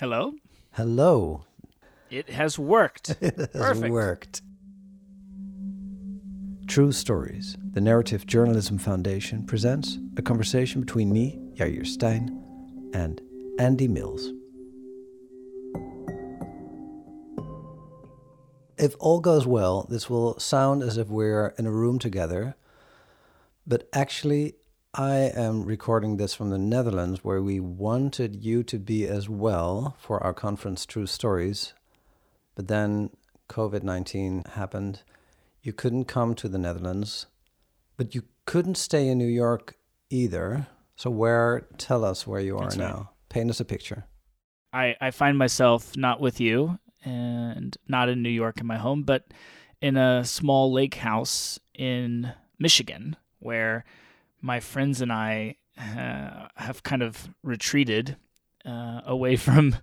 Hello? Hello. It has worked. It has Perfect. worked. True Stories, the Narrative Journalism Foundation presents a conversation between me, Yair Stein, and Andy Mills. If all goes well, this will sound as if we're in a room together, but actually, I am recording this from the Netherlands where we wanted you to be as well for our conference True Stories, but then COVID 19 happened. You couldn't come to the Netherlands, but you couldn't stay in New York either. So, where, tell us where you are That's right. now. Paint us a picture. I, I find myself not with you and not in New York in my home, but in a small lake house in Michigan where my friends and I uh, have kind of retreated uh, away from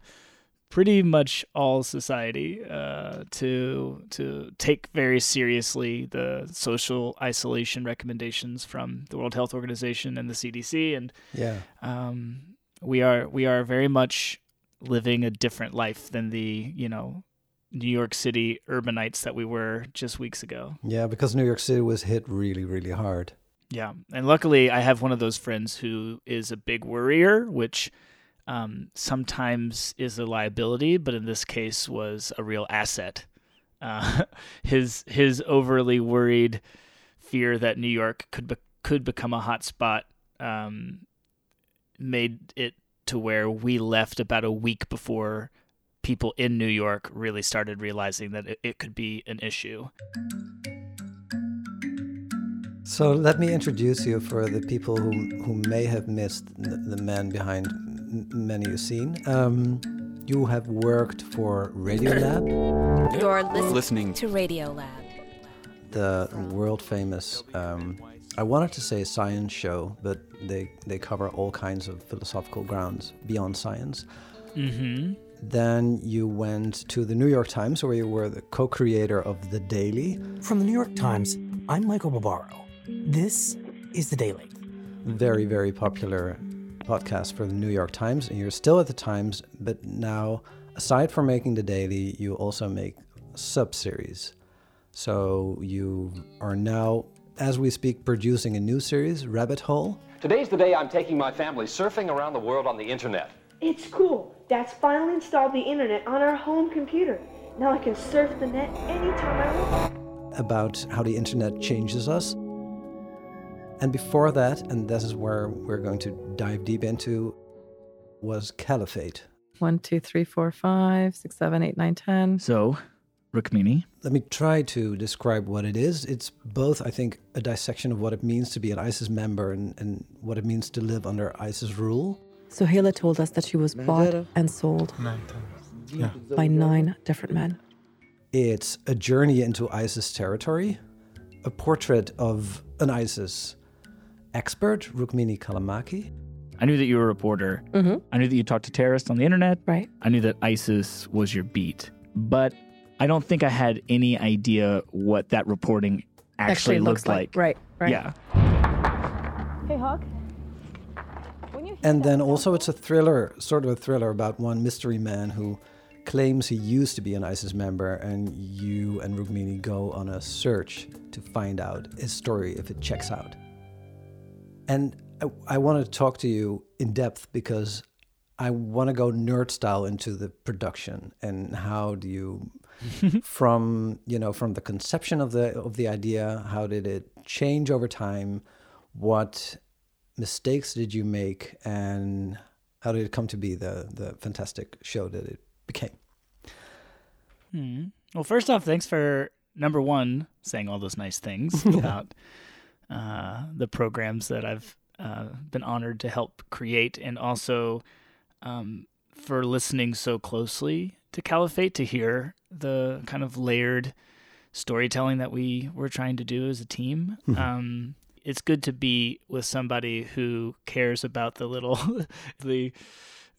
pretty much all society uh, to to take very seriously the social isolation recommendations from the World Health Organization and the CDC and Yeah. um, we are we are very much living a different life than the you know New York City urbanites that we were just weeks ago. Yeah, because New York City was hit really, really hard. Yeah, and luckily I have one of those friends who is a big worrier, which um, sometimes is a liability, but in this case was a real asset. Uh, his his overly worried fear that New York could be- could become a hot spot um, made it to where we left about a week before people in New York really started realizing that it, it could be an issue. So let me introduce you for the people who who may have missed the, the man behind many you've seen. Um, you have worked for Radiolab, You're listening, Listening. to Radio Lab. the world famous. Um, I wanted to say science show, but they they cover all kinds of philosophical grounds beyond science. Mm-hmm. Then you went to the New York Times, where you were the co-creator of The Daily. From the New York Times, I'm Michael Barbaro. This is The Daily. very, very popular podcast for the New York Times, and you're still at the Times, but now, aside from making the daily, you also make sub series. So you are now, as we speak, producing a new series, Rabbit Hole. Today's the day I'm taking my family surfing around the world on the internet. It's cool. Dad's finally installed the internet on our home computer. Now I can surf the net anytime I want. about how the internet changes us. And before that, and this is where we're going to dive deep into, was Caliphate. One, two, three, four, five, six, seven, eight, nine, ten. So, Rukmini, Let me try to describe what it is. It's both, I think, a dissection of what it means to be an ISIS member and, and what it means to live under ISIS rule. So Hela told us that she was bought and sold by nine different men. It's a journey into ISIS territory, a portrait of an ISIS expert, Rukmini Callimachi. I knew that you were a reporter. Mm-hmm. I knew that you talked to terrorists on the internet. Right. I knew that ISIS was your beat, but I don't think I had any idea what that reporting actually, looks looked like. Right. Right. Yeah. Hey, Hawk. And then also, it's a thriller, sort of a thriller about one mystery man who claims he used to be an ISIS member, and you and Rukmini go on a search to find out his story if it checks out. And I, I want to talk to you in depth because I want to go nerd style into the production and how do you, from you know, from the conception of the of the idea, how did it change over time? What mistakes did you make and how did it come to be the the fantastic show that it became Hmm. Well, first off, thanks for number one saying all those nice things about uh, the programs that I've uh, been honored to help create, and also um, for listening so closely to Caliphate to hear the kind of layered storytelling that we were trying to do as a team. Um, it's good to be with somebody who cares about the little the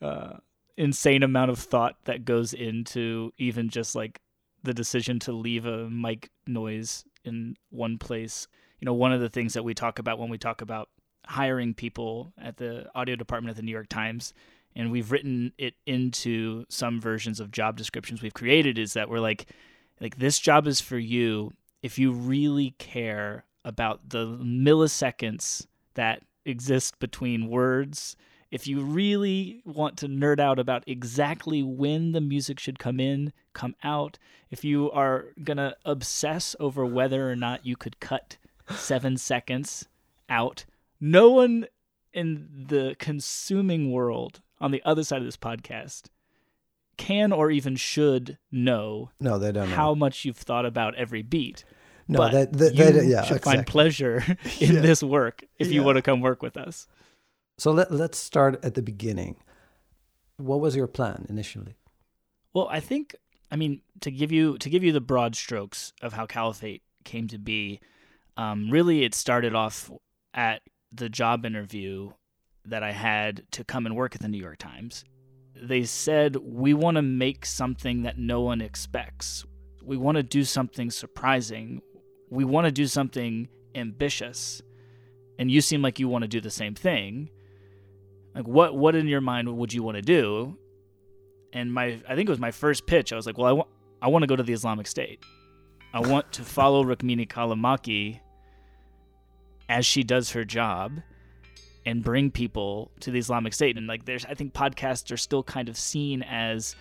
uh, insane amount of thought that goes into even just like the decision to leave a mic noise in one place. You know, one of the things that we talk about when we talk about hiring people at the audio department at the New York Times and we've written it into some versions of job descriptions we've created is that we're like like this job is for you if you really care about the milliseconds that exist between words. If you really want to nerd out about exactly when the music should come in, come out, if you are going to obsess over whether or not you could cut seven seconds out, no one in the consuming world on the other side of this podcast can or even should know no, they don't how know. much you've thought about every beat. No, but that, that, you that- yeah, should exactly. find pleasure in Yeah. this work if you want to come work with us. So let, let's start at the beginning. What was your plan initially? Well, I think I mean to give you to give you the broad strokes of how Caliphate came to be. Um, really, it started off at the job interview that I had to come and work at the New York Times. They said we want to make something that no one expects. We want to do something surprising. We want to do something ambitious. And you seem like you want to do the same thing. Like what what in your mind would you want to do? and my I think it was my first pitch. I was like, well, I want I want to go to the Islamic State. I want to follow Rukmini Callimachi as she does her job and bring people to the Islamic State. And like, there's I think podcasts are still kind of seen as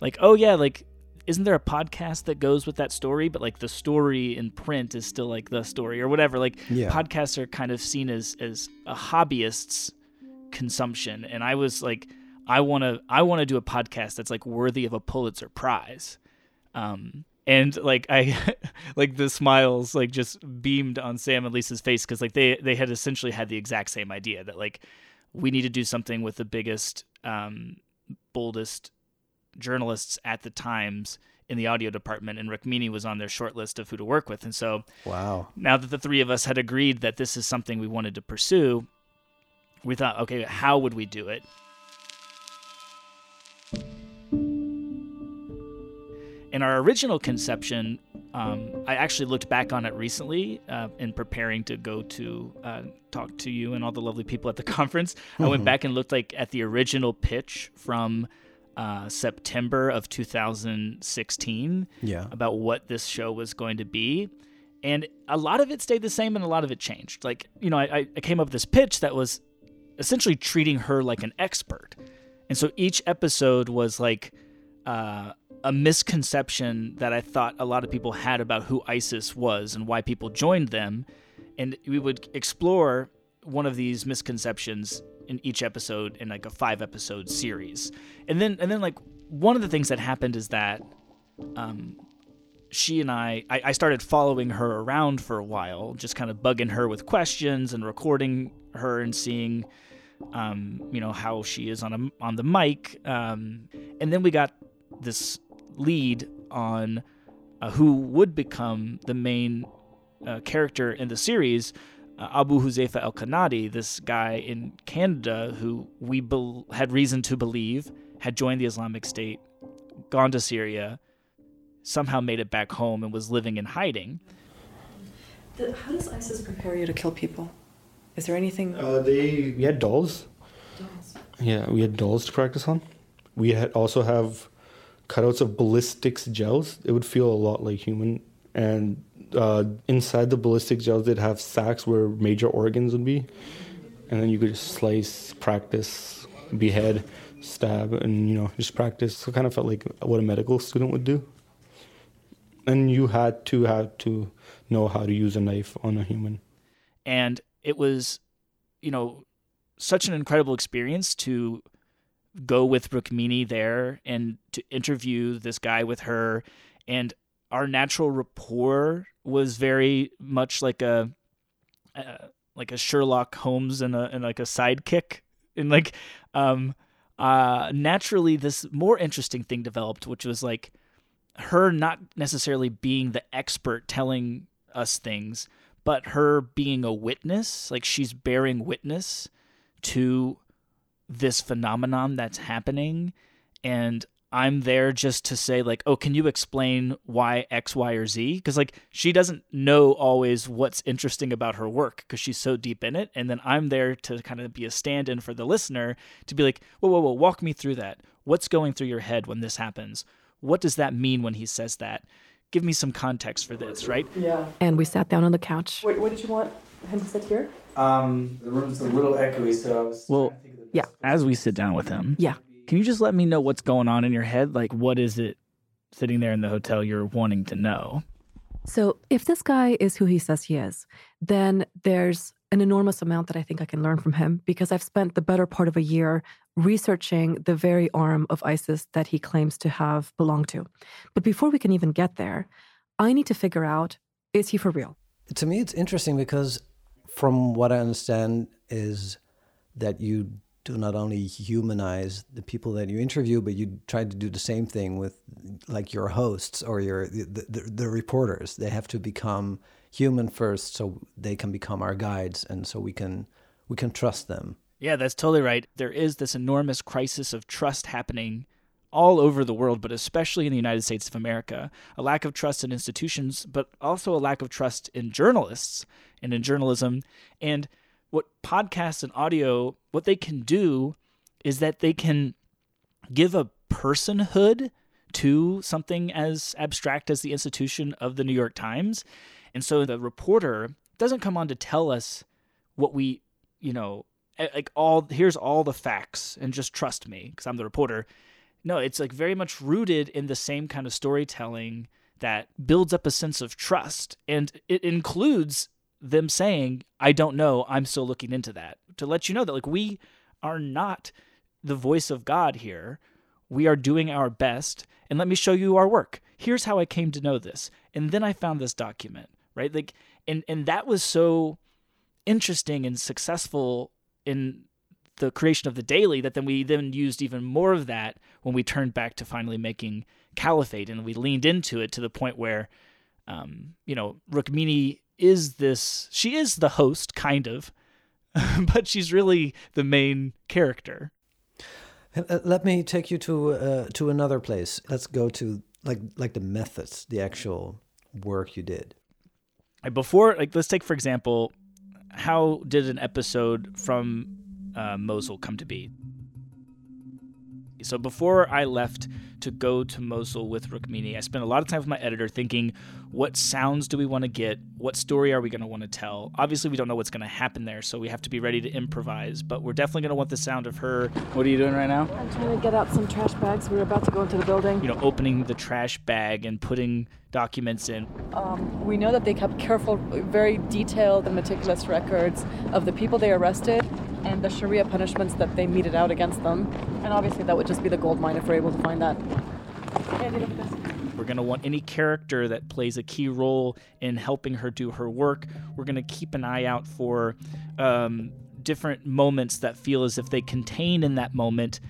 like, oh yeah, like. Isn't there a podcast that goes with that story? But like the story in print is still like the story or whatever. Like Yeah. podcasts are kind of seen as as a hobbyist's consumption. And I was like, I want to I want to do a podcast that's like worthy of a Pulitzer Prize. Um and like I like the smiles like just beamed on Sam and Lisa's face cuz like they they had essentially had the exact same idea that like we need to do something with the biggest um boldest journalists at the Times in the audio department and Rukmini was on their short list of who to work with and so Wow. now that the three of us had agreed that this is something we wanted to pursue, we thought, okay, how would we do it? In our original conception, um, I actually looked back on it recently uh, in preparing to go to uh, talk to you and all the lovely people at the conference. I went Mhm. back and looked like at the original pitch from uh, September of 2016 Yeah. about what this show was going to be. And a lot of it stayed the same and a lot of it changed. Like, you know, I, I came up with this pitch that was essentially treating her like an expert. And so each episode was like uh, a misconception that I thought a lot of people had about who ISIS was and why people joined them. And we would explore one of these misconceptions in each episode in like a five episode series. And then, and then like one of the things that happened is that um, she and I, I, I started following her around for a while, just kind of bugging her with questions and recording her and seeing, um, you know, how she is on a, on the mic. Um, and then we got this lead on uh, who would become the main uh, character in the series, uh, Abu Huzaifa El Kanadi, this guy in Canada who we bel had reason to believe had joined the Islamic State, gone to Syria, somehow made it back home, and was living in hiding. How does ISIS prepare you to kill people? Is there anything? Uh, they we had dolls. dolls. Yeah, we had dolls to practice on. We had also have cutouts of ballistics gels. It would feel a lot like human, and uh, inside the ballistic gels, they'd have sacks where major organs would be, and then you could just slice, practice, behead, stab, and you know just practice. So it kind of felt like what a medical student would do. And you had to have to know how to use a knife on a human. and it was you know such an incredible experience to go with Rukmini there and to interview this guy with her. And our natural rapport was very much like a uh, like a Sherlock Holmes and a and like a sidekick. And like um uh naturally this more interesting thing developed which was like her not necessarily being the expert telling us things but her being a witness, like she's bearing witness to this phenomenon that's happening. And I'm there just to say like, "Oh, can you explain why X, Y, or Z?" Because like she doesn't know always what's interesting about her work because she's so deep in it, and then I'm there to kind of be a stand-in for the listener to be like, "Whoa, whoa, whoa, walk me through that. What's going through your head when this happens? What does that mean when he says that? Give me some context for this, right?" Yeah. And we sat down on the couch. Wait, what did you want him to sit here? Um, the room's a little echoey, so I was. Well, yeah. As we sit down with him, Yeah. Can you just let me know what's going on in your head? Like, what is it sitting there in the hotel you're wanting to know? So, if this guy is who he says he is, then there's an enormous amount that I think I can learn from him because I've spent the better part of a year researching the very arm of ISIS that he claims to have belonged to. But before we can even get there, I need to figure out is he for real? To me, it's interesting because, from what I understand, is that you do not only humanize the people that you interview, but you try to do the same thing with like your hosts or your the, the, the, reporters. They have to become human first, so they can become our guides, and so we can we can trust them. Yeah, that's totally right. There is this enormous crisis of trust happening all over the world, but especially in the United States of America. A lack of trust in institutions, but also a lack of trust in journalists and in journalism. And what podcasts and audio what they can do is that they can give a personhood to something as abstract as the institution of the New York Times. And so the reporter doesn't come on to tell us what we, you know, like all here's all the facts and just trust me because I'm the reporter. No, it's like very much rooted in the same kind of storytelling that builds up a sense of trust and it includes them saying, I don't know, I'm still looking into that. To let you know that like we are not the voice of God here. We are doing our best. And let me show you our work. Here's how I came to know this. And then I found this document, right? Like and and that was so interesting and successful in the creation of the daily that then we then used even more of that when we turned back to finally making caliphate and we leaned into it to the point where um, you know Rukmini is this she is the host kind of but she's really the main character. Uh, let me take you to uh, to another place. Let's go to like like the methods the actual work you did. Before like let's take for example how did an episode from uh, mosul come to be so before I left to go to Mosul with Rukmini, I spent a lot of time with my editor thinking, what sounds do we want to get? What story are we going to want to tell? Obviously, we don't know what's going to happen there, so we have to be ready to improvise. But we're definitely going to want the sound of her. What are you doing right now? I'm trying to get out some trash bags. We're about to go into the building. You know, opening the trash bag and putting documents in. Um, we know that they kept careful, very detailed and meticulous records of the people they arrested and the Sharia punishments that they meted out against them. And obviously, that would just be the gold mine if we're able to find that. We're going to want any character that plays a key role in helping her do her work. We're going to keep an eye out for um, different moments that feel as if they contain in that moment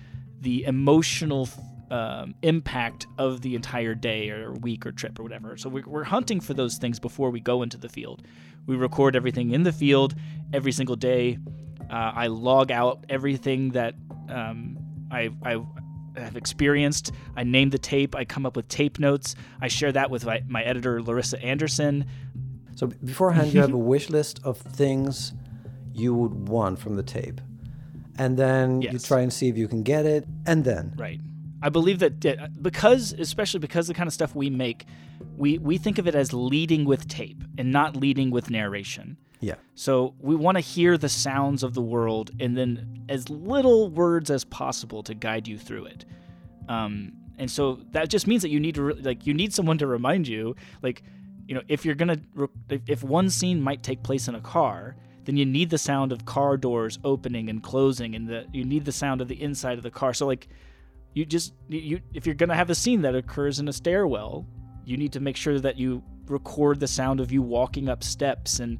the emotional um, impact of the entire day or week or trip or whatever. So we're, we're hunting for those things before we go into the field. We record everything in the field every single day. Uh, I log out everything that um, I, I have experienced. I name the tape. I come up with tape notes. I share that with my, my editor, Larissa Anderson. So beforehand, you have a wish list of things you would want from the tape. And then yes. you try and see if you can get it. And then. Right. I believe that because, especially because the kind of stuff we make, we, we think of it as leading with tape and not leading with narration. Yeah. So we want to hear the sounds of the world and then as little words as possible to guide you through it. Um, and so that just means that you need to re- like you need someone to remind you like you know if you're gonna re- if one scene might take place in a car then you need the sound of car doors opening and closing and the you need the sound of the inside of the car so like you just you if you're gonna have a scene that occurs in a stairwell you need to make sure that you record the sound of you walking up steps and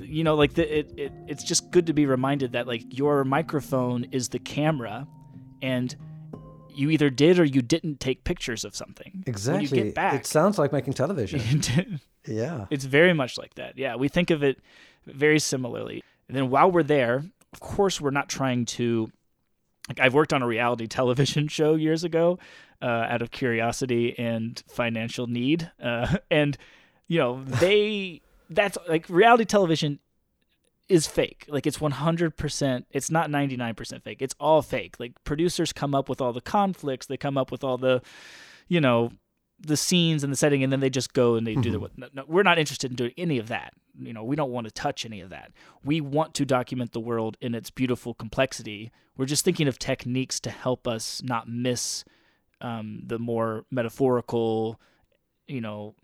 you know like the, it, it it's just good to be reminded that like your microphone is the camera and you either did or you didn't take pictures of something. Exactly when you get back it sounds like making television. Yeah. It's very much like that. Yeah we think of it very similarly. And then while we're there of course we're not trying to like I've worked on a reality television show years ago, uh, out of curiosity and financial need, uh, and you know they that's like reality television is fake. Like it's 100%, it's not 99% fake. It's all fake. Like producers come up with all the conflicts, they come up with all the, you know, the scenes and the setting, and then they just go and they do Mm-hmm. the. No, no, we're not interested in doing any of that. You know, we don't want to touch any of that. We want to document the world in its beautiful complexity. We're just thinking of techniques to help us not miss um, the more metaphorical, you know,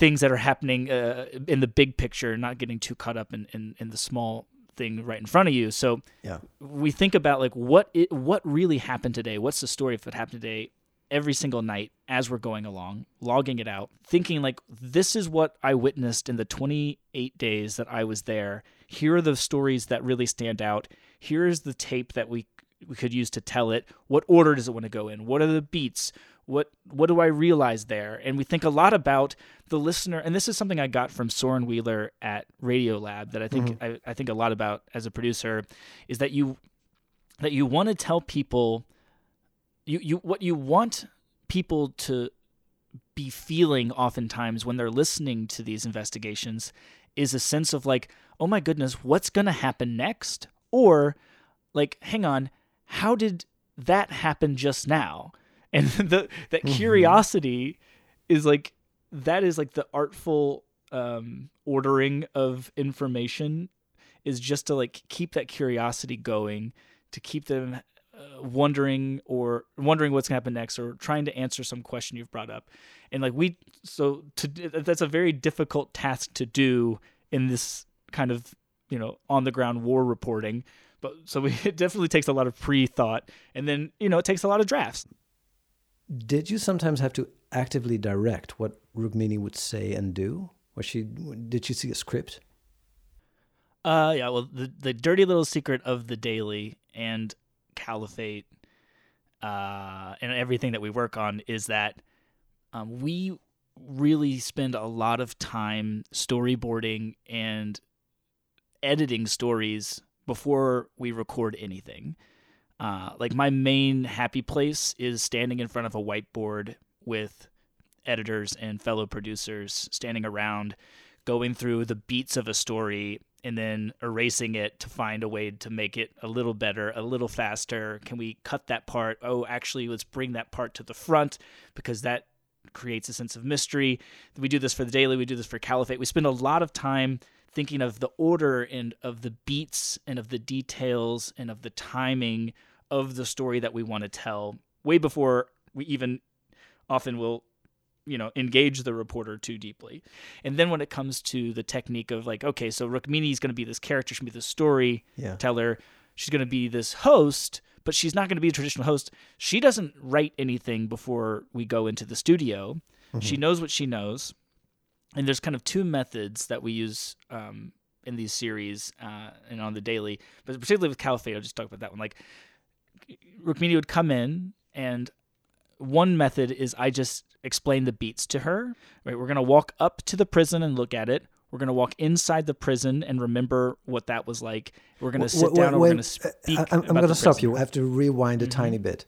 things that are happening uh, in the big picture, not getting too caught up in, in, in the small thing right in front of you. So Yeah. we think about like what it, what really happened today. What's the story if it happened today? Every single night as we're going along, logging it out, thinking like this is what I witnessed in the 28 days that I was there. Here are the stories that really stand out. Here is the tape that we we could use to tell it. What order does it want to go in? What are the beats? What what do I realize there? And we think a lot about the listener. And this is something I got from Soren Wheeler at Radiolab that I think mm-hmm. I, I think a lot about as a producer is that you that you want to tell people you you what you want people to be feeling oftentimes when they're listening to these investigations is a sense of like oh my goodness what's going to happen next or like hang on how did that happen just now and the that curiosity is like that is like the artful um ordering of information is just to like keep that curiosity going to keep them uh, wondering or wondering what's going to happen next or trying to answer some question you've brought up. And like we so to that's a very difficult task to do in this kind of you know on the ground war reporting. But so we, it definitely takes a lot of pre-thought and then you know it takes a lot of drafts Did you sometimes have to actively direct what Rukmini would say and do? Was she? Did she see a script? Uh, yeah. Well, the the dirty little secret of the daily and caliphate, uh, and everything that we work on is that um, we really spend a lot of time storyboarding and editing stories before we record anything. Uh, like my main happy place is standing in front of a whiteboard with editors and fellow producers standing around going through the beats of a story and then erasing it to find a way to make it a little better, a little faster. Can we cut that part? Oh, actually, let's bring that part to the front because that creates a sense of mystery. We do this for the daily, we do this for Caliphate. We spend a lot of time thinking of the order and of the beats and of the details and of the timing of the story that we want to tell way before we even often will you know engage the reporter too deeply. And then when it comes to the technique of like okay so rukmini is going to be this character she's going to be this story Yeah. teller she's going to be this host but she's not going to be a traditional host. She doesn't write anything before we go into the studio. She knows what she knows. And there's kind of two methods that we use um, in these series uh, and on the daily but particularly with caliphate i'll just talk about that one. Like rukmini would come in and one method is I just explain the beats to her. Right, we're gonna walk up to the prison and look at it. We're gonna walk inside the prison and remember what that was like. We're gonna sit Wait, down and we're wait, gonna uh, speak. I, am about going the to stop you. I have to rewind a Mm-hmm. tiny bit.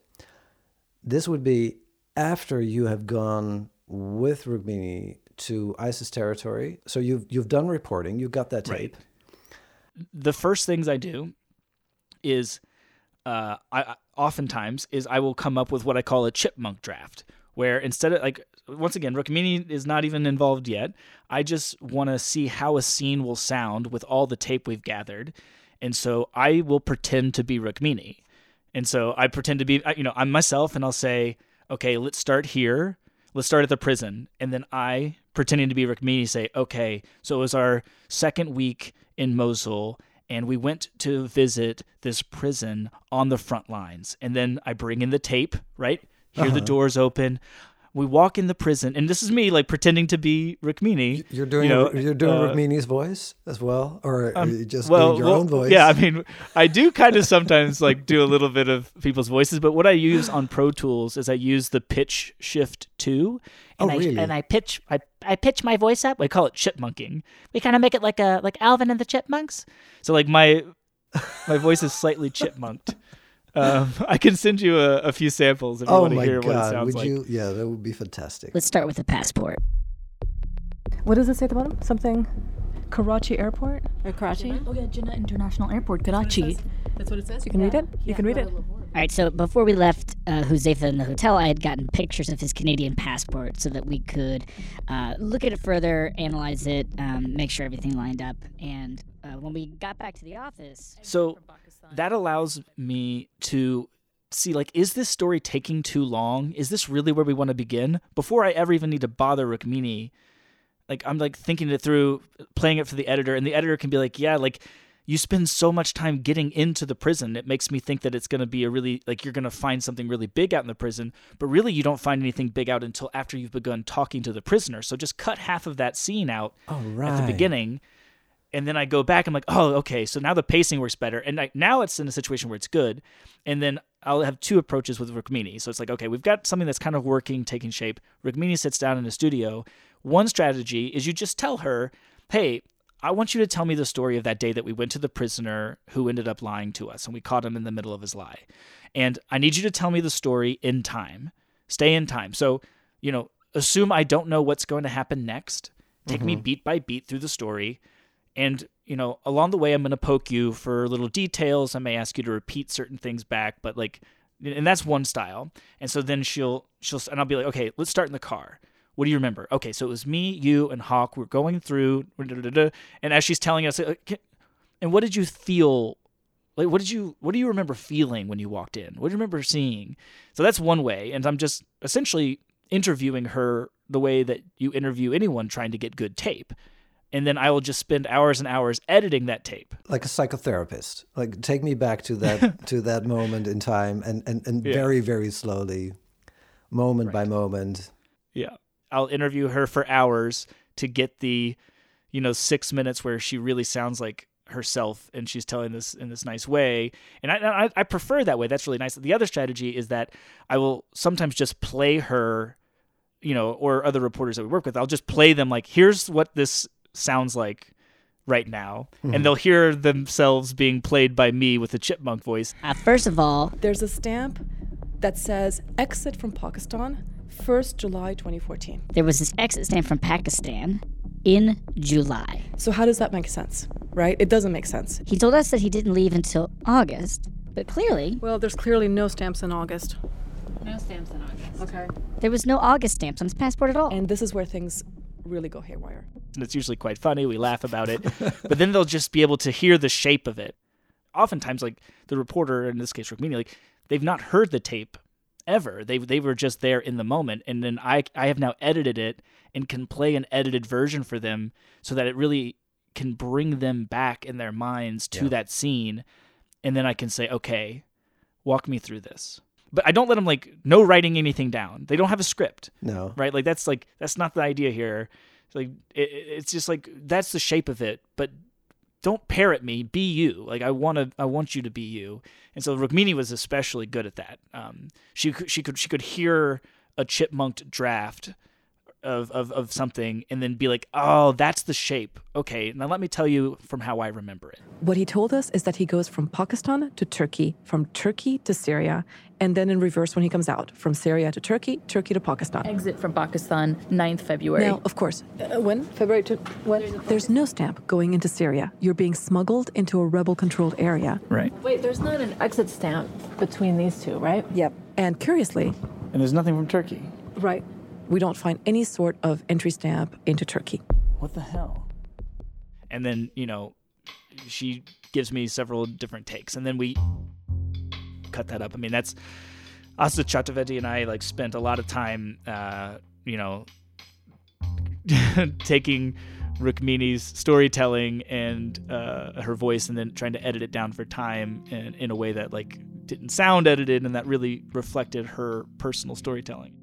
This would be after you have gone with Rukmini to ISIS territory. So you've you've done reporting. You got that Right. tape. the first things I do is uh, I oftentimes is I will come up with what I call a chipmunk draft, where instead of like once again, Rukmini is not even involved yet. I just want to see how a scene will sound with all the tape we've gathered, and so I will pretend to be Rukmini, and so I pretend to be you know I'm myself, and I'll say, okay, let's start here. Let's start at the prison, and then I, pretending to be Rukmini, say, okay, so it was our second week in Mosul, and we went to visit this prison on the front lines. And then I bring in the tape, right? Hear the uh-huh. doors open. We walk in the prison, and this is me like pretending to be Rukmini. You're doing you know, you're doing uh, Rukmini's voice as well, or are you just well, doing your well, own voice? Yeah, I mean, I do kind of sometimes like do a little bit of people's voices, but what I use on Pro Tools is I use the pitch shift two, and Oh, I really? and I pitch I I pitch my voice up. I call it chipmunking. We kind of make it like a like Alvin and the Chipmunks. So like my my voice is slightly chipmunked. Um, I can send you a, a few samples if you oh want to my hear what it god! sounds Would like. you? Yeah, that would be fantastic. Let's start with the passport. What does it say at the bottom? Something. Karachi Airport? Or Karachi? Oh yeah, Jinnah International Airport, Karachi. That's what it says. You can read it. You can read it. All right, so before we left uh, Huzaifa in the hotel, I had gotten pictures of his Canadian passport so that we could uh, look at it further, analyze it, um, make sure everything lined up. And uh, when we got back to the office, So that allows me to see like is this story taking too long? Is this really where we want to begin? Before I ever even need to bother Rukmini, like I'm like thinking it through, playing it for the editor, and the editor can be like, yeah, like you spend so much time getting into the prison. It makes me think that it's going to be a really like you're going to find something really big out in the prison, but really you don't find anything big out until after you've begun talking to the prisoner. So just cut half of that scene out Oh at the beginning and then I go back. I'm like, oh, okay. So now the pacing works better, and I, now it's in a situation where it's good. And then I'll have two approaches with Rukmini. So it's like, okay, we've got something that's kind of working, taking shape. Rukmini sits down in the studio. One strategy is you just tell her, hey, I want you to tell me the story of that day that we went to the prisoner who ended up lying to us, and we caught him in the middle of his lie. And I need you to tell me the story in time. Stay in time. So, you know, assume I don't know what's going to happen next. Take me mm-hmm. beat by beat through the story. And, you know, along the way, I'm going to poke you for little details. I may ask you to repeat certain things back, but like, and that's one style. And so then she'll, she'll, and I'll be like, okay, let's start in the car. What do you remember? Okay, so it was me, you, and Hawk. We're going through, and as she's telling us, uh, and what did you feel? Like, what did you, what do you remember feeling when you walked in? What do you remember seeing? So that's one way, and I'm just essentially interviewing her the way that you interview anyone trying to get good tape. And then I will just spend hours and hours editing that tape. like a psychotherapist. Like take me back to that to that moment in time, and and, and Yeah. very very slowly, moment by moment. Yeah. I'll interview her for hours to get the, you know, six minutes where she really sounds like herself and she's telling this in this nice way. And I, I, I prefer that way. That's really nice. The other strategy is that I will sometimes just play her, you know, or other reporters that we work with. I'll just play them like, here's what this sounds like right now. And they'll hear themselves being played by me with a chipmunk voice. uh, first of all, There's a stamp that says exit from Pakistan, 1st July 2014. there was this exit stamp from Pakistan in July. So how does that make sense? Right? It doesn't make sense. He told us that he didn't leave until August, but clearly Well, there's clearly no stamps in August. No stamps in August. Okay. there was no August stamps on his passport at all. And this is where things really go haywire. and it's usually quite funny. We laugh about it, but then they'll just be able to hear the shape of it. Oftentimes, like the reporter, in this case, Rukmini, like they've not heard the tape ever. They they were just there in the moment, and then I I have now edited it and can play an edited version for them so that it really can bring them back in their minds to Yeah. that scene, and then I can say, okay, walk me through this. But I don't let them like no writing anything down. They don't have a script No, right? Like that's like that's not the idea here. Like it, it- it's just like that's the shape of it, but don't parrot me. Be you. Like I want to. I want you to be you. And so Rukmini was especially good at that. Um, she she could she could hear a chipmunked draft of, of of something and then be like, oh, that's the shape. Okay, now let me tell you from how I remember it. What he told us is that he goes from Pakistan to Turkey, from Turkey to Syria, and then in reverse when he comes out, from Syria to Turkey, Turkey to Pakistan. Exit from Pakistan, 9th February. Now, of course, Uh, when? February to when? there's no stamp going into Syria. You're being smuggled into a rebel controlled area. Right. Wait, there's not an exit stamp between these two, right? Yep. And curiously, And there's nothing from Turkey. Right. we don't find any sort of entry stamp into Turkey. what the hell? And then, you know, she gives me several different takes, and then we cut that up. I mean, that's Asthaa Chaturvedi and I like spent a lot of time, uh, you know, taking Rukmini's storytelling and uh, her voice, and then trying to edit it down for time in, in a way that like didn't sound edited and that really reflected her personal storytelling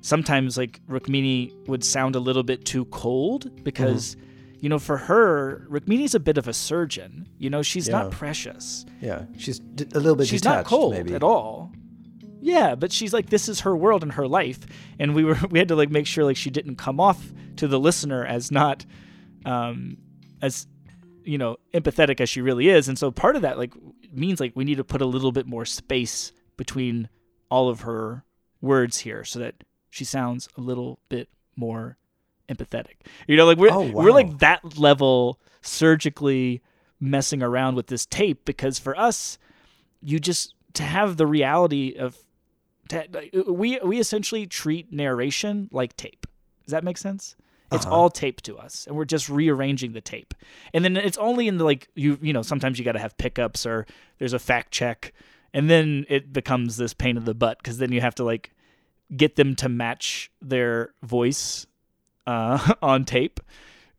sometimes like Rukmini would sound a little bit too cold because you know for her Rukmini's a bit of a surgeon. You know she's not precious. Yeah, she's d- a little bit she's detached, not cold maybe. at all. Yeah but she's like this is her world and her life. And we were we had to like make sure like she didn't come off to the listener as not um as you know empathetic as she really is. And so part of that like means like we need to put a little bit more space between all of her words here so that she sounds a little bit more empathetic. You know, like we're Oh, we're like that level surgically messing around with this tape because for us, you just to have the reality of to, we we essentially treat narration like tape. Does that make sense? It's Uh-huh. all tape to us, and we're just rearranging the tape. And then it's only in the like you you know sometimes you got to have pickups or there's a fact check, and then it becomes this pain in the butt because then you have to like get them to match their voice uh, on tape.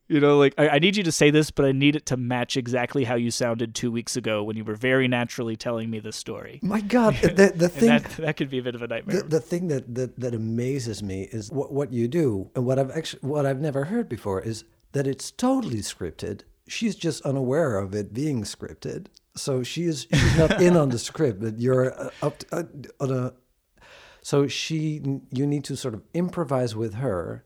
You know, like I, I need you to say this, but I need it to match exactly how you sounded two weeks ago when you were very naturally telling me this story. My God, the, the thing that, that could be a bit of a nightmare. The, the thing that, that, that amazes me is what, what you do, and what I've actually what I've never heard before is that it's totally scripted. She's just unaware of it being scripted, so she is she's not in on the script. But you're uh, up to, uh, on a, so she you need to sort of improvise with her,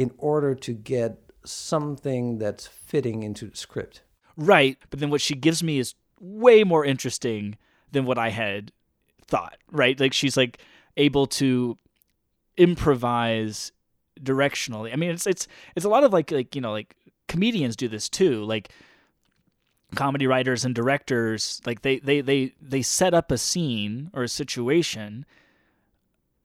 in order to get something that's fitting into the script. Right, but then what she gives me is way more interesting than what I had thought. Right, like she's like able to improvise directionally. I mean, it's it's it's a lot of like like you know like comedians do this too. Like comedy writers and directors, like they they they they set up a scene or a situation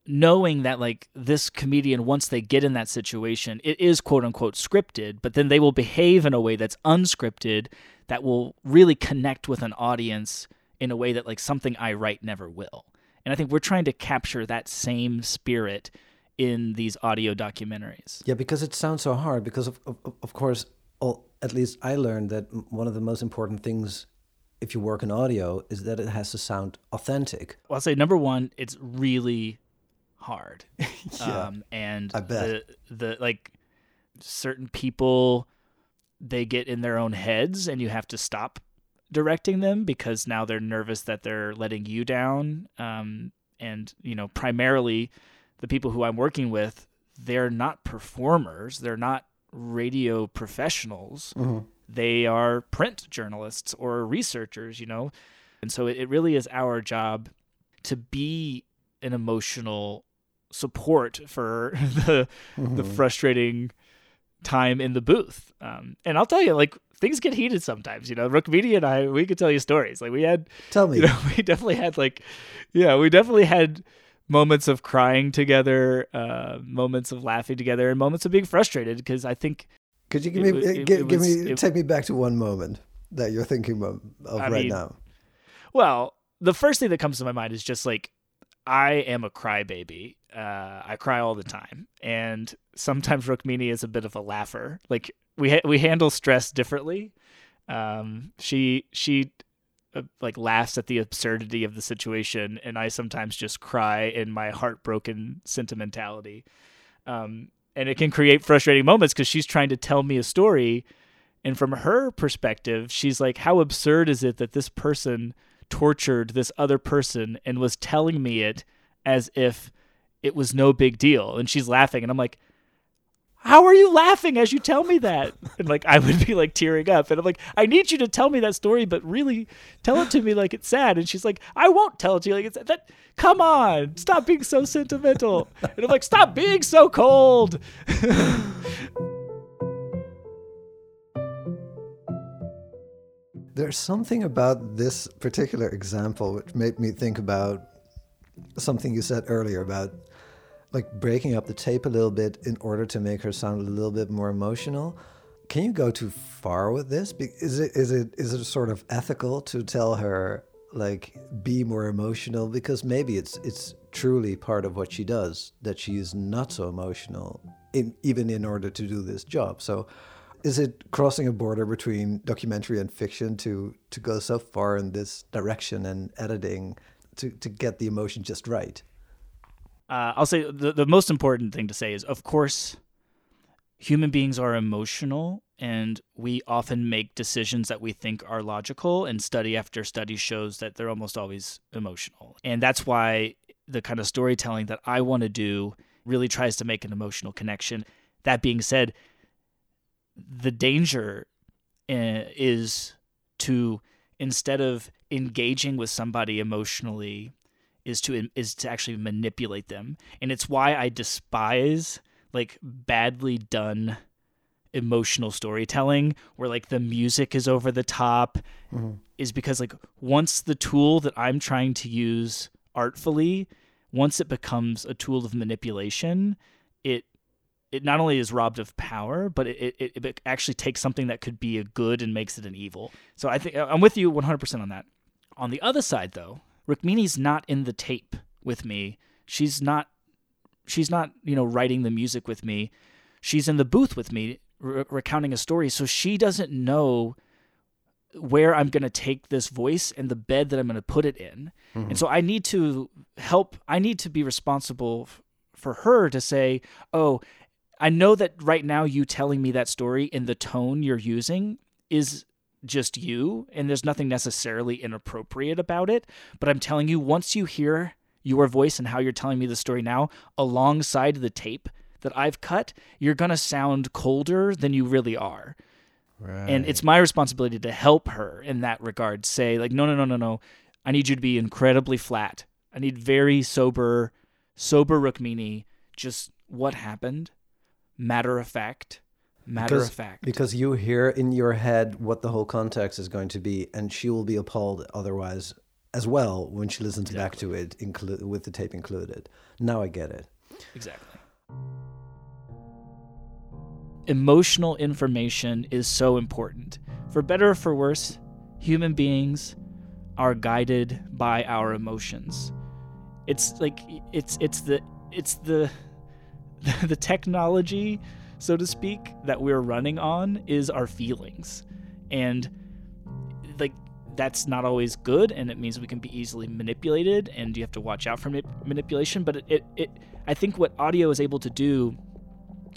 knowing that like this comedian once they get in that situation it is quote unquote scripted but then they will behave in a way that's unscripted that will really connect with an audience in a way that like something i write never will and i think we're trying to capture that same spirit in these audio documentaries Yeah, because it sounds so hard. Because of of, of course, all, at least I learned that one of the most important things, if you work in audio, is that it has to sound authentic. Well, I'll say number one, it's really hard. Yeah, um, and I bet. the the like certain people they get in their own heads and you have to stop directing them because now they're nervous that they're letting you down. Um, and you know, primarily the people who I'm working with, they're not performers. They're not radio professionals. Mhm. They are print journalists or researchers, you know. And so it, it really is our job to be an emotional support for the the Mhm. frustrating time in the booth. Um, and I'll tell you, like things get heated sometimes. You know, Rukmini and I, we could tell you stories. Like we had, Tell me. you know, we definitely had like, yeah, we definitely had moments of crying together, uh, moments of laughing together, and moments of being frustrated because I think. Could you give it me uh, it- give, it give me take me back to one moment that you're thinking of, of right mean, now? Well, the first thing that comes to my mind is just like I am a crybaby. Uh, I cry all the time, and sometimes Rukmini is a bit of a laugher. Like we ha- we handle stress differently. Um, she she uh, like laughs at the absurdity of the situation, and I sometimes just cry in my heartbroken sentimentality. Um, and it can create frustrating moments because she's trying to tell me a story, and from her perspective, she's like, "How absurd is it that this person tortured this other person and was telling me it as if it was no big deal?" And she's laughing, and I'm like, how are you laughing as you tell me that? And like I would be like tearing up, and I'm like, I need you to tell me that story, but really tell it to me like it's sad. And she's like, I won't tell it to you like it's sad. that. Come on, stop being so sentimental. And I'm like, stop being so cold. There's something about this particular example which made me think about something you said earlier about like breaking up the tape a little bit in order to make her sound a little bit more emotional. Can you go too far with this? Is it is it is it sort of ethical to tell her like be more emotional because maybe it's it's truly part of what she does that she is not so emotional in even in order to do this job. So is it crossing a border between documentary and fiction to to go so far in this direction and editing to to get the emotion just right? uh, I'll say the, the most important thing to say is, of course, human beings are emotional and we often make decisions that we think are logical, and study after study shows that they're almost always emotional. And that's why the kind of storytelling that I want to do really tries to make an emotional connection. That being said, the danger uh, is to instead of engaging with somebody emotionally is to is to actually manipulate them and it's why i despise like badly done emotional storytelling where like the music is over the top mm-hmm. is because like once the tool that i'm trying to use artfully once it becomes a tool of manipulation it it not only is robbed of power, but it, it, it actually takes something that could be a good and makes it an evil. So I think I'm with you 100% on that. On the other side, though, Rukmini's not in the tape with me. She's not. She's not, you know, writing the music with me. She's in the booth with me, re- recounting a story. So she doesn't know where I'm going to take this voice and the bed that I'm going to put it in. Mm-hmm. And so I need to help. I need to be responsible f- for her to say, "Oh, I know that right now you telling me that story in the tone you're using is just you and there's nothing necessarily inappropriate about it, but I'm telling you once you hear your voice and how you're telling me the story now alongside the tape that I've cut, you're going to sound colder than you really are. Right. And it's my responsibility to help her in that regard. Say like no no no no no. I need you to be incredibly flat. I need very sober sober Rukmini just what happened matter of fact. Matter because, of fact. because you hear in your head what the whole context is going to be and she will be appalled otherwise as well when she listens exactly. back to it inclu- with the tape included. Now i get it. Exactly. Emotional information is so important. For better or for worse human beings are guided by our emotions. It's like it's it's the it's the the technology, so to speak, that we're running on is our feelings. And like that's not always good and it means we can be easily manipulated and you have to watch out for manipulation, but it, it, it I think what audio is able to do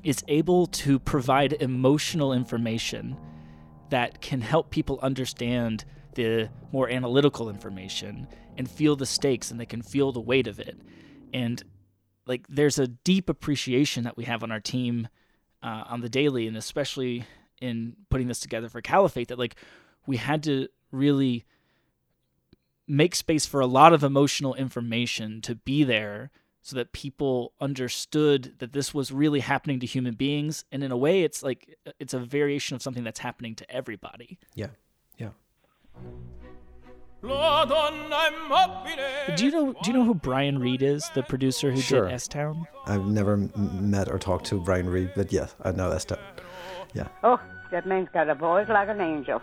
is able to provide emotional information that can help people understand the more analytical information and feel the stakes and they can feel the weight of it. And like there's a deep appreciation that we have on our team uh, on the daily, and especially in putting this together for Caliphate, that like we had to really make space for a lot of emotional information to be there so that people understood that this was really happening to human beings. And in a way it's like it's a variation of something that's happening to everybody. Yeah. Yeah do you know? Do you know who Brian Reed is, the producer who sure. did S Town? I've never met or talked to Brian Reed, but yes, I know S Town. Yeah. Oh, that man's got a voice like an angel.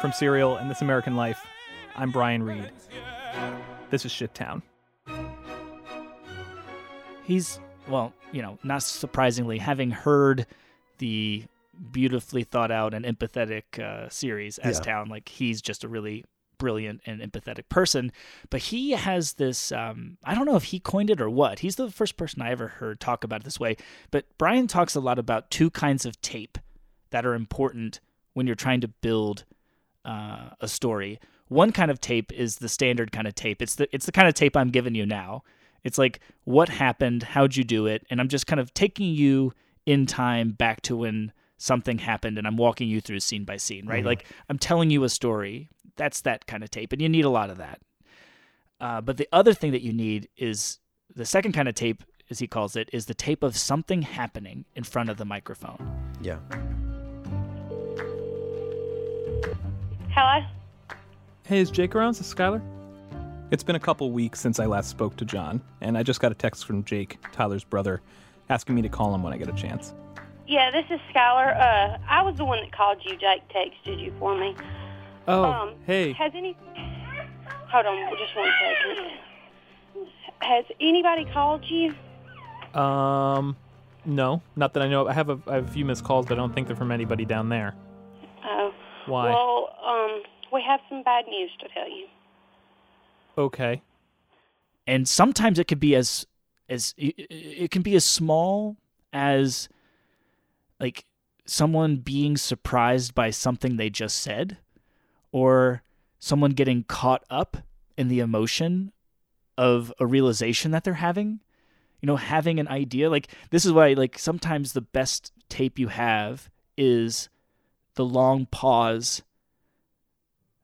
From Serial and This American Life, I'm Brian Reed. This is Shittown. He's well, you know, not surprisingly, having heard the beautifully thought out and empathetic uh, series as yeah. Town. Like he's just a really brilliant and empathetic person. But he has this um, I don't know if he coined it or what. He's the first person I ever heard talk about it this way. But Brian talks a lot about two kinds of tape that are important when you're trying to build uh, a story. One kind of tape is the standard kind of tape. It's the it's the kind of tape I'm giving you now. It's like what happened, how'd you do it, and I'm just kind of taking you in time back to when something happened and I'm walking you through scene by scene, right? Mm-hmm. Like I'm telling you a story. That's that kind of tape, and you need a lot of that. Uh, but the other thing that you need is the second kind of tape, as he calls it, is the tape of something happening in front of the microphone. Yeah. Hello. Hey, is Jake around? Is this Skylar? It's been a couple weeks since I last spoke to John, and I just got a text from Jake, Tyler's brother, asking me to call him when I get a chance. Yeah, this is Skylar. Uh, I was the one that called you. Jake texted you for me. Oh, um, hey. Has any? Hold on, just one second. Has anybody called you? Um, no, not that I know. of. I have a, I have a few missed calls, but I don't think they're from anybody down there. Oh. Why? Well, um, we have some bad news to tell you. Okay. And sometimes it could be as as it can be as small as like someone being surprised by something they just said or someone getting caught up in the emotion of a realization that they're having you know having an idea like this is why like sometimes the best tape you have is the long pause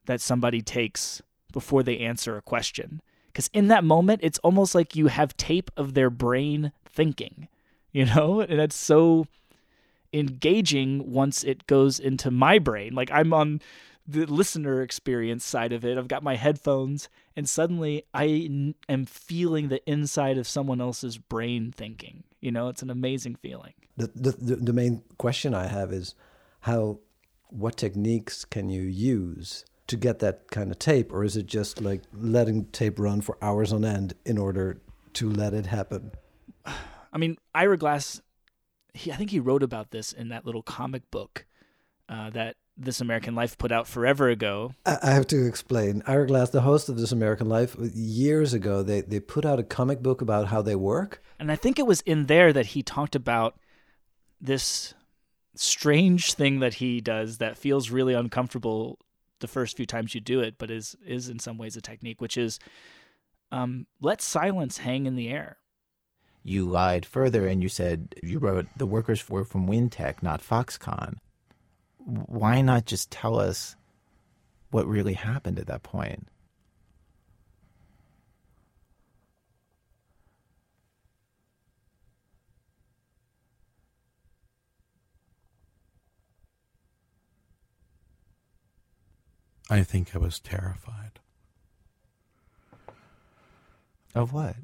that somebody takes before they answer a question. Because in that moment, it's almost like you have tape of their brain thinking, you know? And it's so engaging once it goes into my brain. Like I'm on the listener experience side of it. I've got my headphones, and suddenly I n- am feeling the inside of someone else's brain thinking. You know, it's an amazing feeling. The, the, the main question I have is how, what techniques can you use to get that kind of tape, or is it just like letting tape run for hours on end in order to let it happen? I mean, Ira Glass, he, I think he wrote about this in that little comic book uh, that This American Life put out forever ago. I, have to explain. Ira Glass, the host of This American Life, years ago, they, they put out a comic book about how they work. And I think it was in there that he talked about this strange thing that he does that feels really uncomfortable the first few times you do it, but is is in some ways a technique, which is um, let silence hang in the air. You lied further and you said you wrote the workers were from Wintek, not Foxconn. Why not just tell us what really happened at that point? I think I was terrified. Of what?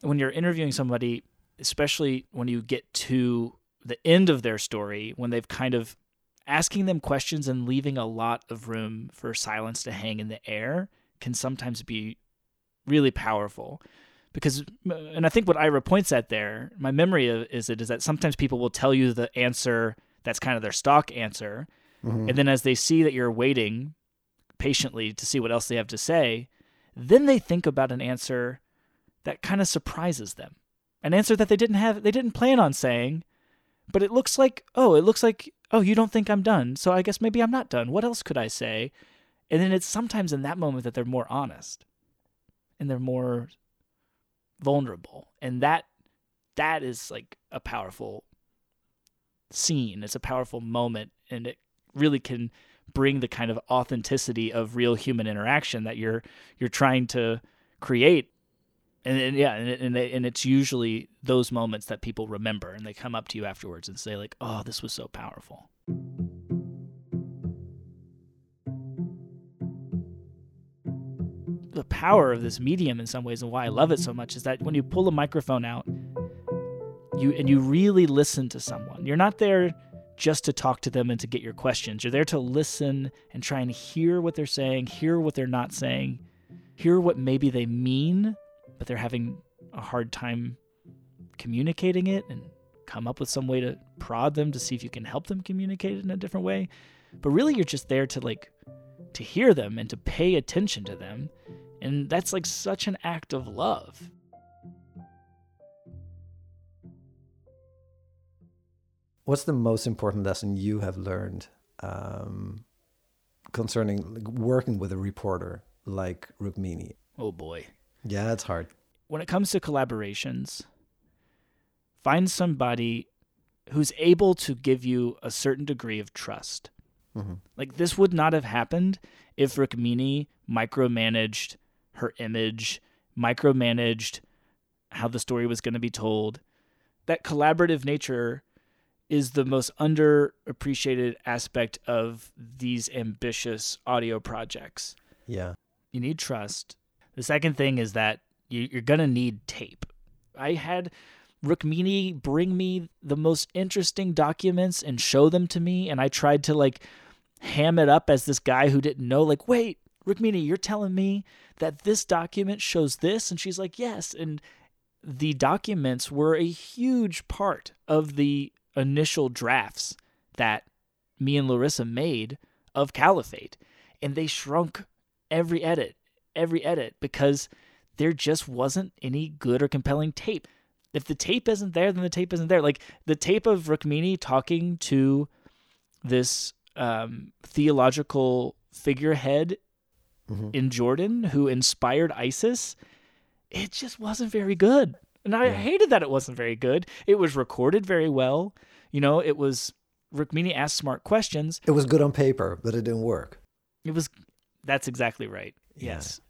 When you're interviewing somebody, especially when you get to the end of their story, when they've kind of asking them questions and leaving a lot of room for silence to hang in the air can sometimes be really powerful because and i think what ira points at there my memory of, is it is that sometimes people will tell you the answer that's kind of their stock answer Mhm. and then as they see that you're waiting patiently to see what else they have to say then they think about an answer that kind of surprises them. An answer that they didn't have they didn't plan on saying but it looks like oh it looks like oh you don't think i'm done so i guess maybe i'm not done. What else could i say? And then it's sometimes in that moment that they're more honest and they're more vulnerable. And that that is like a powerful scene. It's a powerful moment and it really can bring the kind of authenticity of real human interaction that you're you're trying to create and, and yeah and, and, they, and it's usually those moments that people remember and they come up to you afterwards and say like oh this was so powerful. The power of this medium in some ways and why I love it so much is that when you pull a microphone out you and you really listen to someone you're not there just to talk to them and to get your questions. You're there to listen and try and hear what they're saying hear what they're not saying hear what maybe they mean but they're having a hard time communicating it and come up with some way to prod them to see if you can help them communicate it in a different way. But really you're just there to like to hear them and to pay attention to them. And that's like such an act of love. What's the most important lesson you have learned um, concerning like, working with a reporter like Rukmini? oh boy Yeah, that's hard. when it comes to collaborations, find somebody who's able to give you a certain degree of trust. Mhm. Like this would not have happened if Rukmini micromanaged her image, micromanaged how the story was going to be told. That collaborative nature is the most underappreciated aspect of these ambitious audio projects Yeah. you need trust. The second thing is that you, you're gonna need tape. I had Rukmini bring me the most interesting documents and show them to me, and I tried to like ham it up as this guy who didn't know. Like, wait, Rukmini, you're telling me that this document shows this, and she's like, yes, and the documents were a huge part of the initial drafts that me and Larissa made of Caliphate. And they shrunk every edit, every edit, because there just wasn't any good or compelling tape. If the tape isn't there, then the tape isn't there. Like the tape of Rukmini talking to this um, theological figurehead Mhm. in Jordan who inspired ISIS, it just wasn't very good. And I hated that it wasn't very good. It was recorded very well. You know, it was Rukmini asked smart questions. It was good on paper, but it didn't work. It was that's exactly right. Yes.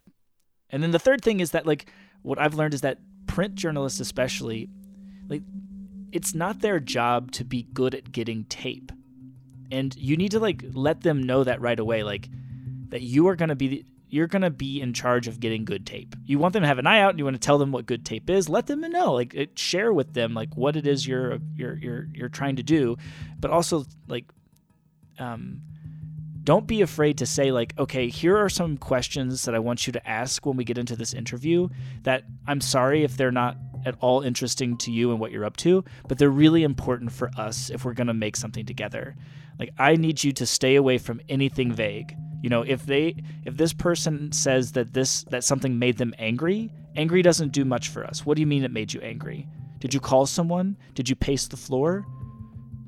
And then the third thing is that like what I've learned is that print journalists especially like it's not their job to be good at getting tape. And you need to like let them know that right away like that you are going to be you're going to be in charge of getting good tape. You want them to have an eye out and you want to tell them what good tape is. Let them know, like share with them like what it is you're you're you're you're trying to do, but also like um don't be afraid to say like okay here are some questions that i want you to ask when we get into this interview that i'm sorry if they're not at all interesting to you and what you're up to but they're really important for us if we're going to make something together. Like i need you to stay away from anything vague. You know if they if this person says that this that something made them angry angry doesn't do much for us. What do you mean it made you angry? Did you call someone? Did you pace the floor?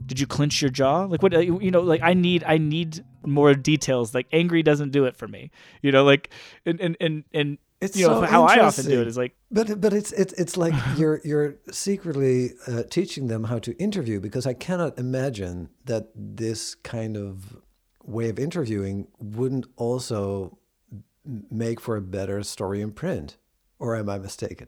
Did you clench your jaw? Like what you know like i need i need more details like angry doesn't do it for me you know like and and and, and It's you know so how i often do it is like but but it's it's it's like you're you're secretly uh, teaching them how to interview because I cannot imagine that this kind of way of interviewing wouldn't also make for a better story in print, or am I mistaken?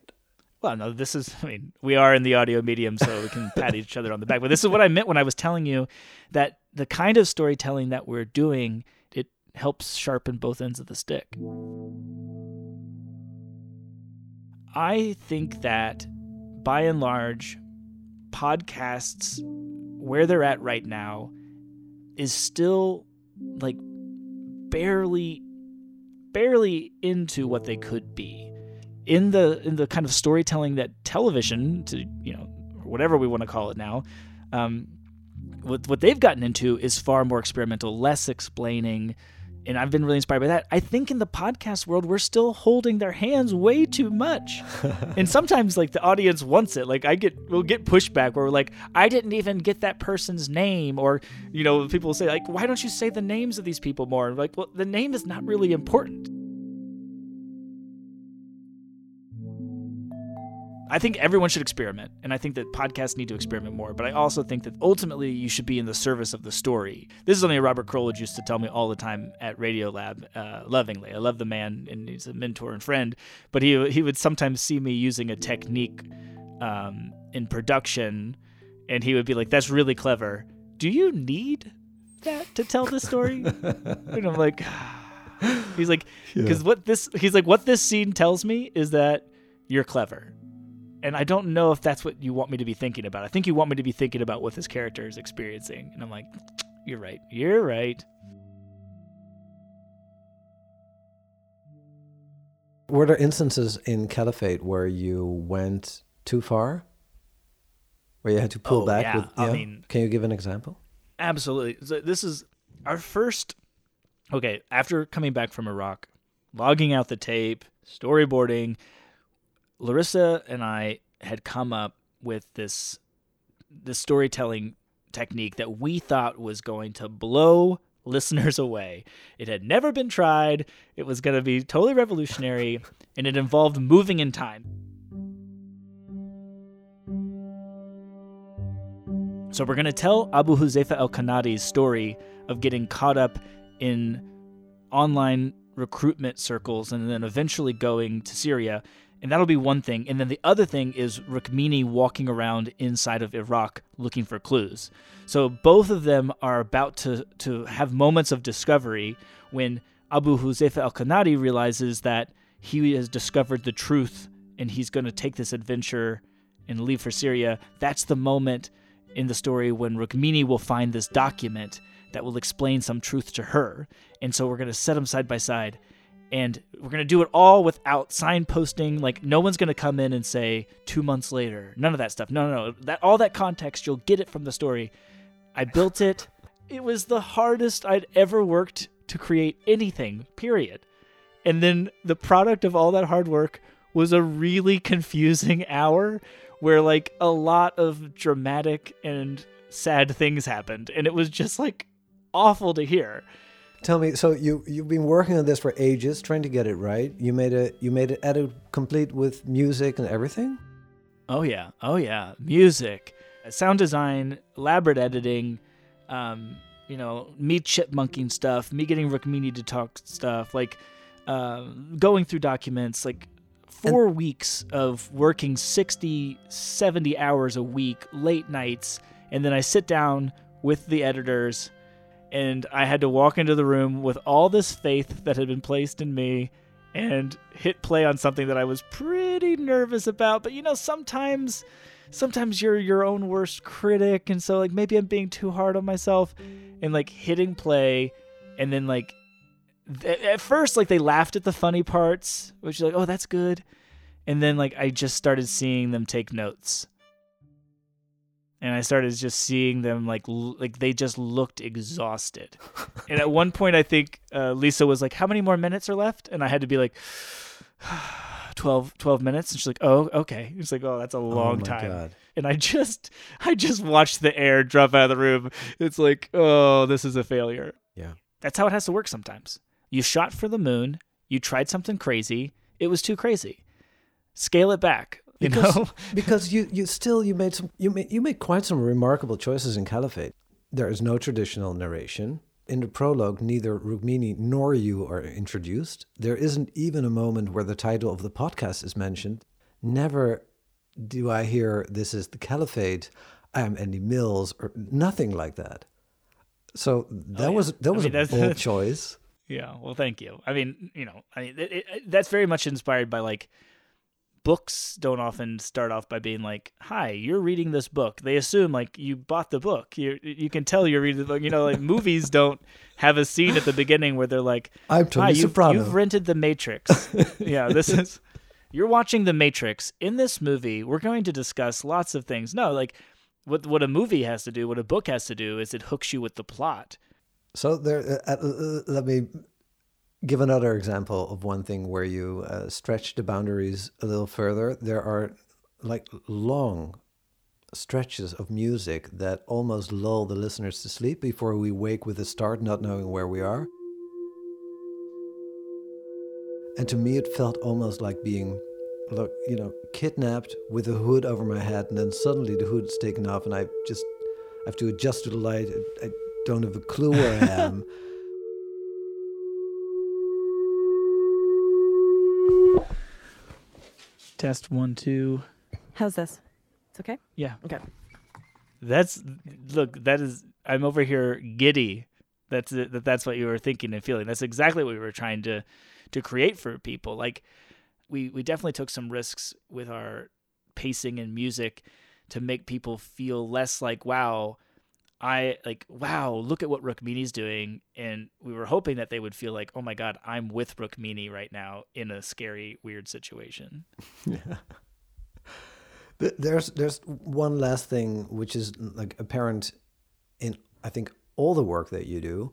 Well, no, this is, I mean, we are in the audio medium, so we can pat each other on the back. But this is what I meant when I was telling you that the kind of storytelling that we're doing, it helps sharpen both ends of the stick. I think that by and large, podcasts, where they're at right now, is still like barely, barely into what they could be in the in the kind of storytelling that television to you know whatever we want to call it now um, what what they've gotten into is far more experimental less explaining and I've been really inspired by that. I think in the podcast world we're still holding their hands way too much. and sometimes like the audience wants it. Like I get we'll get pushback where we're like I didn't even get that person's name or you know people will say like why don't you say the names of these people more? And like well the name is not really important. I think everyone should experiment, and I think that podcasts need to experiment more. But I also think that ultimately you should be in the service of the story. This is something Robert Krulwich used to tell me all the time at Radiolab, uh, lovingly. I love the man, and he's a mentor and friend. But he he would sometimes see me using a technique um, in production, and he would be like, "That's really clever. Do you need that to tell the story?" and I'm like. He's like, because Yeah. what this he's like, what this scene tells me is that you're clever, and I don't know if that's what you want me to be thinking about. I think you want me to be thinking about what this character is experiencing, and I'm like, you're right, you're right. Were there instances in Caliphate where you went too far? Where you had to pull Oh, back yeah. with I mean- Can you give an example? Absolutely. So this is our first. Okay, after coming back from Iraq, logging out the tape, storyboarding, Larissa and I had come up with this this storytelling technique that we thought was going to blow listeners away. It had never been tried. It was going to be totally revolutionary, and it involved moving in time. So we're going to tell Abu Huzaifa al Kanadi's story of getting caught up in online recruitment circles and then eventually going to Syria. And that'll be one thing. And then the other thing is Rukmini walking around inside of Iraq looking for clues. So both of them are about to, to have moments of discovery when Abu Huzaifa al Kanadi realizes that he has discovered the truth and he's going to take this adventure and leave for Syria. That's the moment in the story when Rukmini will find this document that will explain some truth to her. And so we're going to set them side by side. And we're going to do it all without signposting. Like, no one's going to come in and say, two months later. None of that stuff. No, no, no. That, all that context, you'll get it from the story. I built it. It was the hardest I'd ever worked to create anything, period. And then the product of all that hard work was a really confusing hour where like a lot of dramatic and sad things happened and it was just like awful to hear. Tell me, so you you've been working on this for ages, trying to get it right. You made it you made it edit complete with music and everything. Oh yeah, oh yeah, music, sound design, elaborate editing, um, you know, me chipmunking stuff, me getting Rukmini to talk stuff, like uh, going through documents, like four and- weeks of working 60, 70 hours a week, late nights, and then I sit down with the editors and I had to walk into the room with all this faith that had been placed in me and hit play on something that I was pretty nervous about. But you know, sometimes sometimes you're your own worst critic and so like maybe I'm being too hard on myself and like hitting play and then like th- at first like they laughed at the funny parts, which like, "Oh, that's good." And then like I just started seeing them take notes and I started just seeing them like l- like they just looked exhausted. and at one point, I think uh, Lisa was like, "How many more minutes are left?" And I had to be like, 12, 12 minutes. And she's like, "Oh, okay." It's like, "Oh, that's a long my time." God. And I just I just watched the air drop out of the room. It's like, "Oh, this is a failure." Yeah. That's how it has to work sometimes. You shot for the moon. You tried something crazy. It was too crazy. Scale it back. Because, know, because you, you still you made some you made you made quite some remarkable choices in Caliphate. There is no traditional narration. In the prologue, neither Rukmini nor you are introduced. There isn't even a moment where the title of the podcast is mentioned. Never do I hear this is the Caliphate. I am Andy Mills or nothing like that. So oh, that Oh, yeah. was that I was mean, a bold choice. Yeah, well, thank you. I mean, you know, I mean, it, it, that's very much inspired by like books. Don't often start off by being like, "Hi, you're reading this book." They assume like you bought the book. You you can tell you're reading the book. You know, like movies don't have a scene at the beginning where they're like, I'm Tony "Hi, you've, Soprano." you've rented The Matrix." yeah, this is you're watching The Matrix. In this movie, we're going to discuss lots of things. No, like what what a movie has to do, what a book has to do, is it hooks you with the plot. So there, uh, uh, let me give another example of one thing where you uh, stretch the boundaries a little further. There are like long stretches of music that almost lull the listeners to sleep before we wake with a start, not knowing where we are. And to me, it felt almost like being, look, you know, kidnapped with a hood over my head, and then suddenly the hood's taken off, and I just I have to adjust to the light. I, I don't have a clue where I am. Test one, two. How's this? It's okay? Yeah. Okay. That's look. That is. I'm over here giddy. That's it, that. That's what you were thinking and feeling. That's exactly what we were trying to to create for people. Like we we definitely took some risks with our pacing and music to make people feel less like wow. I like wow, look at what Rukmini's doing, and we were hoping that they would feel like, oh my god, I'm with Rukmini right now in a scary, weird situation. yeah. Th- There's there's one last thing which is like apparent in I think all the work that you do.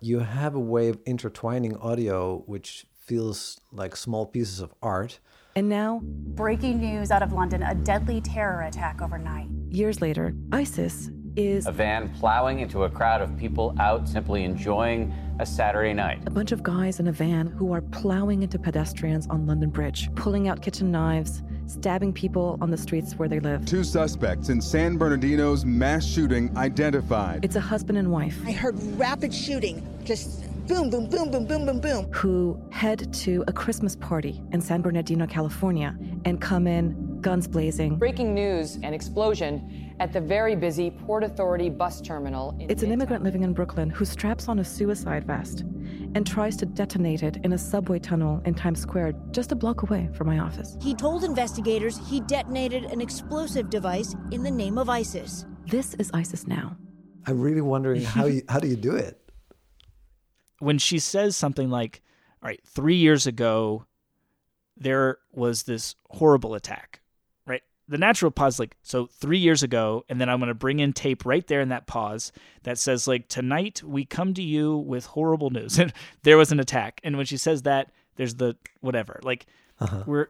You have a way of intertwining audio which feels like small pieces of art. And now, Breaking news out of London a deadly terror attack overnight. years later, ISIS is A van plowing into a crowd of people out simply enjoying a Saturday night. a bunch of guys in a van who are plowing into pedestrians on London Bridge, pulling out kitchen knives, stabbing people on the streets where they live. Two suspects in San Bernardino's mass shooting identified. It's a husband and wife I heard rapid shooting, just boom, boom, boom, boom, boom, boom, boom. who head to a Christmas party in San Bernardino, California, and come in guns blazing. Breaking news an explosion at the very busy Port Authority bus terminal. In It's an immigrant living in Brooklyn who straps on a suicide vest and tries to detonate it in a subway tunnel in Times Square, just a block away from my office. He told investigators he detonated an explosive device in the name of ISIS. This is ISIS now. I'm really wondering how you how do you do it? when she says something like, "All right, three years ago, there was this horrible attack," right? The natural pause, like, so three years ago, and then I'm going to bring in tape right there in that pause that says, like, tonight we come to you with horrible news, and there was an attack. And when she says that, there's the whatever, like, Uh-huh. we're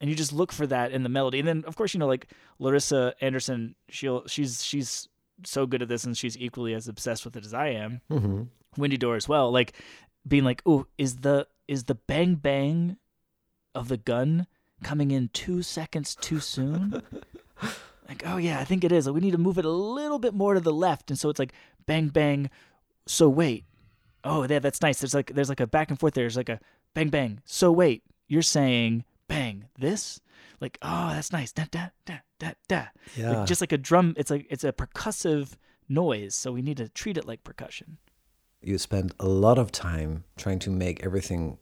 and you just look for that in the melody. And then of course, you know, like Larissa Anderson, she'll she's she's so good at this and she's equally as obsessed with it as I am. Mhm. Wendy Dorr as well. Like being like, oh, is the is the bang bang of the gun coming in two seconds too soon. like, oh yeah, I think it is. Like, we need to move it a little bit more to the left, and so it's like bang bang. So wait, oh yeah, that's nice. There's like there's like a back and forth. There. There's like a bang bang. So wait, you're saying bang this? Like oh that's nice. Da da da da da. Yeah. Like, just like a drum. It's like it's a percussive noise. So we need to treat it like percussion. You spend a lot of time trying to make everything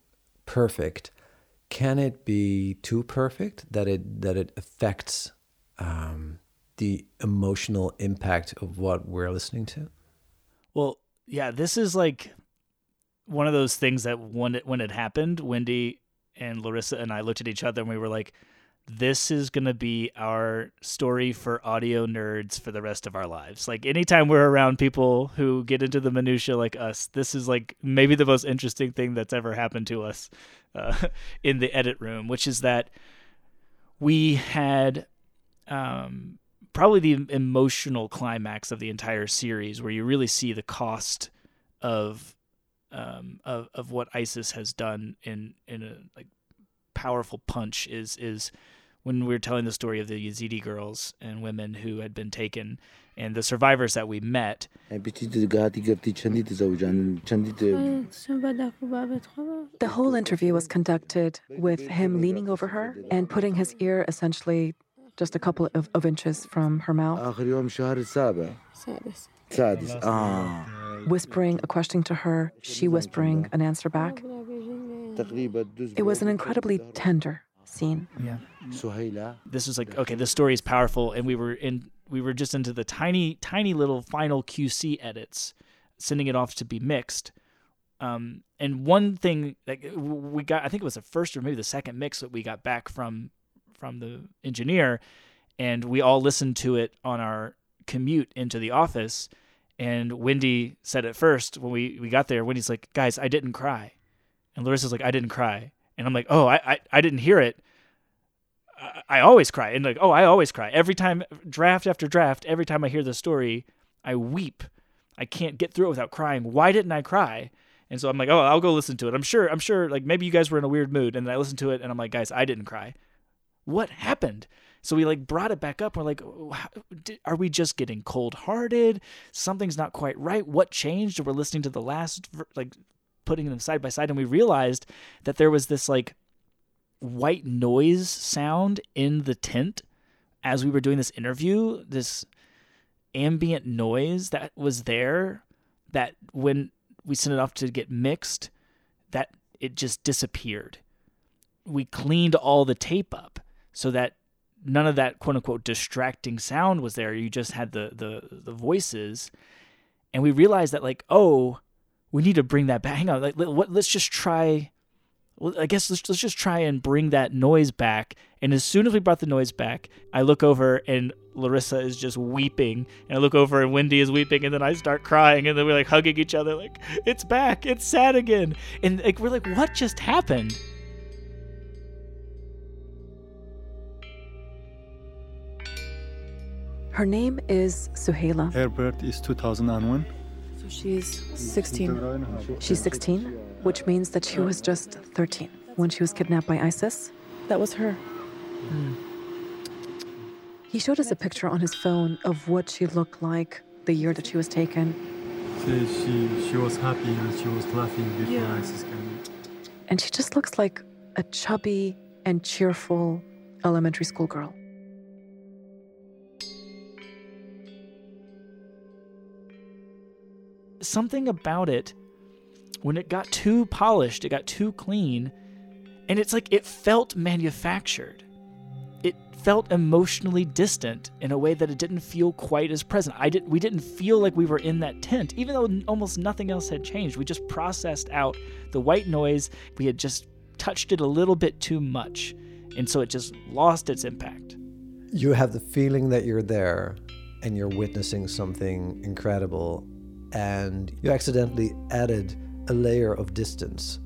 perfect. Can it be too perfect that it that it affects um, the emotional impact of what we're listening to? Well, yeah, this is like one of those things that when it when it happened, Wendy and Larissa and I looked at each other and we were like, this is going to be our story for audio nerds for the rest of our lives. Like anytime we're around people who get into the minutia like us, this is like maybe the most interesting thing that's ever happened to us uh, in the edit room, which is that we had um, probably the emotional climax of the entire series, where you really see the cost of um, of of what ISIS has done in in a like powerful punch is is when we were telling the story of the Yazidi girls and women who had been taken and the survivors that we met. The whole interview was conducted with him leaning over her and putting his ear essentially just a couple of, of inches from her mouth. Ah. Whispering a question to her, she whispering an answer back. It was an incredibly tender scene. Yeah. So This was like okay, this story is powerful, and we were in we were just into the tiny tiny little final QC edits, sending it off to be mixed. Um, and one thing that we got, I think it was the first or maybe the second mix that we got back from from the engineer, and we all listened to it on our commute into the office. And Wendy said at first when we, we got there, Wendy's like, guys, I didn't cry. And Larissa's like, I didn't cry. And I'm like, oh, I, I, I didn't hear it. I, I always cry. And like, oh, I always cry. Every time, draft after draft, every time I hear the story, I weep. I can't get through it without crying. Why didn't I cry? And so I'm like, oh, I'll go listen to it. I'm sure, I'm sure, like maybe you guys were in a weird mood. And then I listened to it and I'm like, guys, I didn't cry. What happened? So we like brought it back up. We're like, are we just getting cold hearted? Something's not quite right. What changed? We're listening to the last, like putting them side by side, and we realized that there was this like white noise sound in the tent as we were doing this interview. This ambient noise that was there that when we sent it off to get mixed, that it just disappeared. We cleaned all the tape up so that none of that quote unquote distracting sound was there. You just had the the the voices, and we realized that like oh, we need to bring that back. Hang on, like let, let's just try. Well, I guess let's let's just try and bring that noise back. And as soon as we brought the noise back, I look over and Larissa is just weeping, and I look over and Wendy is weeping, and then I start crying, and then we're like hugging each other, like it's back, it's sad again, and like we're like, what just happened? Her name is Suhaila. Her birth is 2001. So she's 16. She's 16, which means that she was just 13 when she was kidnapped by ISIS. That was her. Mm. He showed us a picture on his phone of what she looked like the year that she was taken. She, she, she was happy and she was laughing before yeah. ISIS came. And she just looks like a chubby and cheerful elementary school girl. Something about it when it got too polished, it got too clean, and it's like it felt manufactured. It felt emotionally distant in a way that it didn't feel quite as present. I did we didn't feel like we were in that tent, even though almost nothing else had changed. We just processed out the white noise. We had just touched it a little bit too much, and so it just lost its impact. You have the feeling that you're there and you're witnessing something incredible and you accidentally added a layer of distance,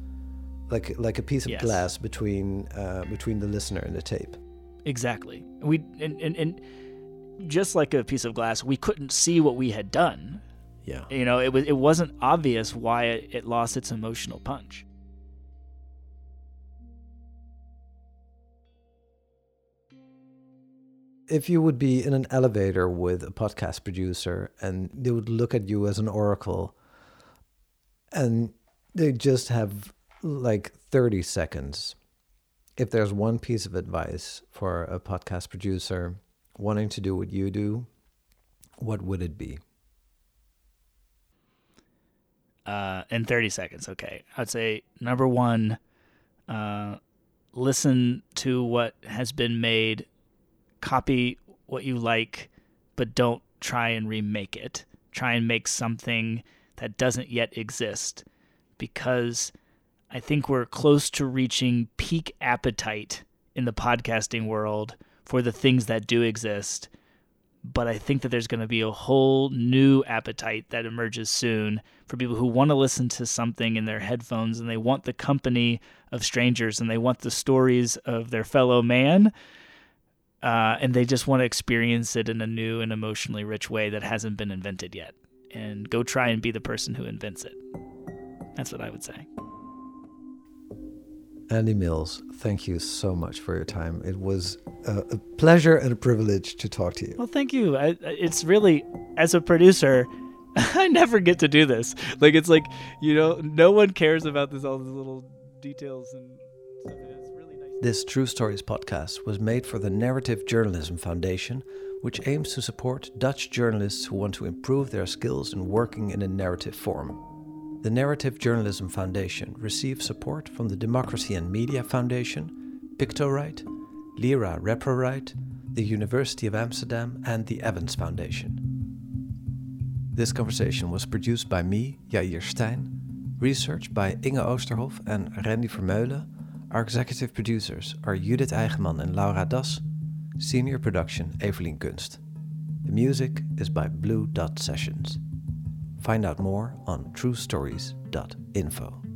like like a piece of yes. glass between uh, between the listener and the tape. Exactly. We and, and and just like a piece of glass, we couldn't see what we had done. Yeah. You know, it was it wasn't obvious why it, it lost its emotional punch. If you would be in an elevator with a podcast producer and they would look at you as an oracle and they just have like 30 seconds. If there's one piece of advice for a podcast producer wanting to do what you do, what would it be? Uh, in 30 seconds, okay. I'd say number one, uh, listen to what has been made, copy what you like, but don't try and remake it. Try and make something that doesn't yet exist because I think we're close to reaching peak appetite in the podcasting world for the things that do exist. But I think that there's going to be a whole new appetite that emerges soon for people who want to listen to something in their headphones and they want the company of strangers and they want the stories of their fellow man. Uh, and they just want to experience it in a new and emotionally rich way that hasn't been invented yet. And go try and be the person who invents it. That's what I would say. Andy Mills, thank you so much for your time. It was a, a pleasure and a privilege to talk to you. Well, thank you. I, it's really, as a producer, I never get to do this. Like, it's like, you know, no one cares about this, all these little details and This True Stories podcast was made for the Narrative Journalism Foundation, which aims to support Dutch journalists who want to improve their skills in working in a narrative form. The Narrative Journalism Foundation receives support from the Democracy and Media Foundation, Pictoright, Lira Reprorecht, the University of Amsterdam, and the Evans Foundation. This conversation was produced by me, Yair Stein, research by Inge Oosterhof and Randy Vermeulen. Our executive producers are Judith Eigenman and Laura Das, senior production Evelien Kunst. The music is by Blue Dot Sessions. Find out more on truestories.info.